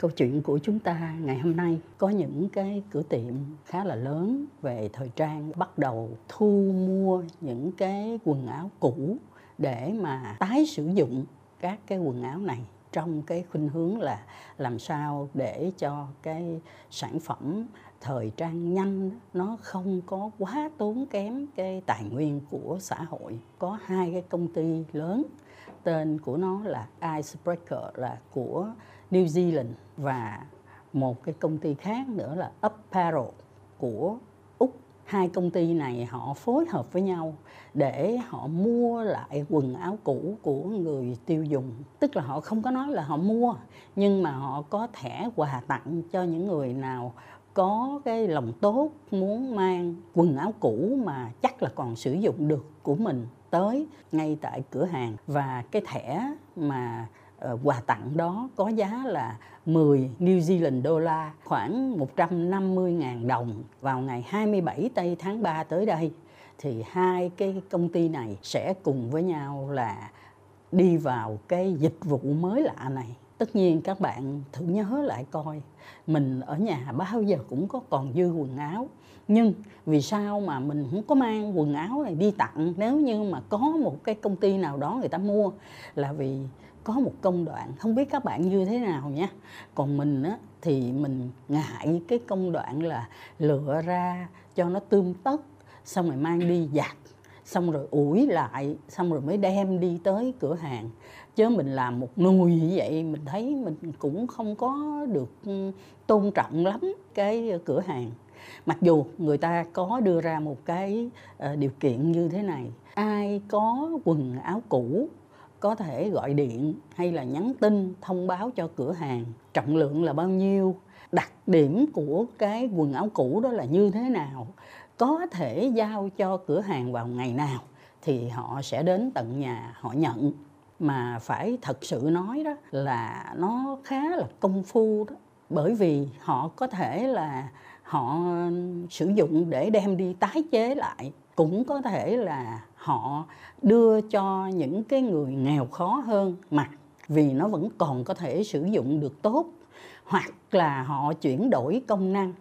Câu chuyện của chúng ta ngày hôm nay có những cái cửa tiệm khá là lớn về thời trang, bắt đầu thu mua những cái quần áo cũ để mà tái sử dụng các cái quần áo này trong cái khuynh hướng là làm sao để cho cái sản phẩm thời trang nhanh nó không có quá tốn kém cái tài nguyên của xã hội. Có hai cái công ty lớn tên của nó là Icebreaker, là của New Zealand và một cái công ty khác nữa là Apparel của Úc. Hai công ty này họ phối hợp với nhau để họ mua lại quần áo cũ của người tiêu dùng. Tức là họ không có nói là họ mua, nhưng mà họ có thẻ quà tặng cho những người nào có cái lòng tốt muốn mang quần áo cũ mà chắc là còn sử dụng được của mình tới ngay tại cửa hàng. Và cái thẻ mà uh, quà tặng đó có giá là 10 New Zealand đô la khoảng 150.000 đồng. Vào ngày 27 tây tháng 3 tới đây thì hai cái công ty này sẽ cùng với nhau là đi vào cái dịch vụ mới lạ này tất nhiên các bạn thử nhớ lại coi, mình ở nhà bao giờ cũng có còn dư quần áo. Nhưng vì sao mà mình không có mang quần áo này đi tặng? Nếu như mà có một cái công ty nào đó người ta mua là vì có một công đoạn, không biết các bạn như thế nào nhé còn mình á, thì mình ngại cái công đoạn là lựa ra cho nó tươm tất, xong rồi mang đi giặt xong rồi ủi lại, xong rồi mới đem đi tới cửa hàng. Chứ mình làm một nùi như vậy, mình thấy mình cũng không có được ừ, tôn trọng lắm cái cửa hàng. Mặc dù người ta có đưa ra một cái ờ, điều kiện như thế này. Ai có quần áo cũ, có thể gọi điện hay là nhắn tin, thông báo cho cửa hàng, trọng lượng là bao nhiêu, đặc điểm của cái quần áo cũ đó là như thế nào có thể giao cho cửa hàng vào ngày nào thì họ sẽ đến tận nhà họ nhận. Mà phải thật sự nói đó là nó khá là công phu đó. Bởi vì họ có thể là họ sử dụng để đem đi tái chế lại. Cũng có thể là họ đưa cho những cái người nghèo khó hơn mặc vì nó vẫn còn có thể sử dụng được tốt. Hoặc là họ chuyển đổi công năng.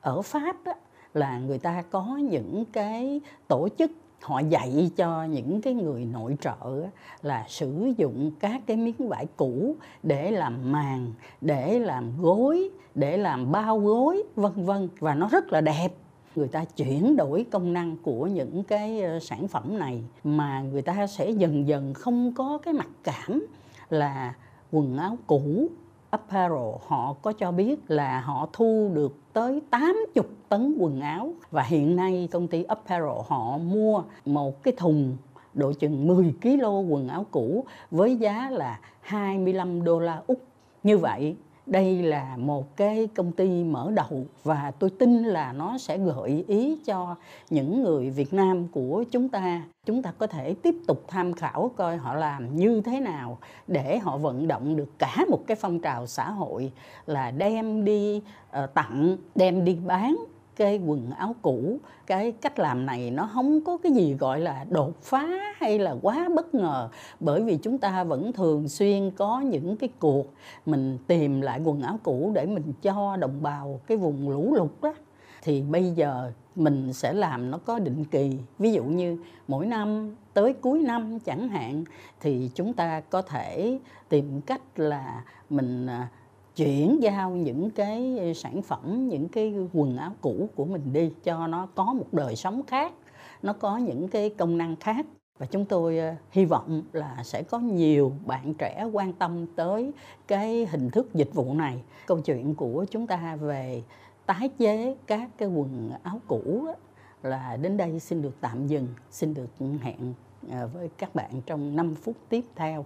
Ở pháp đó, là người ta có những cái tổ chức họ dạy cho những cái người nội trợ là sử dụng các cái miếng vải cũ để làm màn để làm gối, để làm bao gối, vân vân, và nó rất là đẹp. Người ta chuyển đổi công năng của những cái ờ, sản phẩm này mà người ta sẽ dần dần không có cái mặc cảm là quần áo cũ Apparel, họ có cho biết là họ thu được tới 80 tấn quần áo và hiện nay công ty Apparel họ mua một cái thùng độ chừng 10 kg quần áo cũ với giá là 25 đô la Úc. Như vậy đây là một cái công ty mở đầu và tôi tin là nó sẽ gợi ý cho những người Việt Nam của chúng ta. Chúng ta có thể tiếp tục tham khảo coi họ làm như thế nào để họ vận động được cả một cái phong trào xã hội là đem đi uh, tặng đem đi bán cái quần áo cũ, cái cách làm này nó không có cái gì gọi là đột phá hay là quá bất ngờ. Bởi vì chúng ta vẫn thường xuyên có những cái cuộc mình tìm lại quần áo cũ để mình cho đồng bào cái vùng lũ lụt đó. Thì bây giờ mình sẽ làm nó có định kỳ. Ví dụ như mỗi năm, tới cuối năm chẳng hạn, thì chúng ta có thể tìm cách là mình à, chuyển giao những cái ờ, sản phẩm, những cái quần áo cũ của mình đi cho nó có một đời sống khác, nó có những cái công năng khác. Và chúng tôi ờ, hy vọng là sẽ có nhiều bạn trẻ quan tâm tới cái hình thức dịch vụ này. Câu chuyện của chúng ta về tái chế các cái quần áo cũ là đến đây xin được tạm dừng, xin được hẹn ờ, với các bạn trong 5 phút tiếp theo.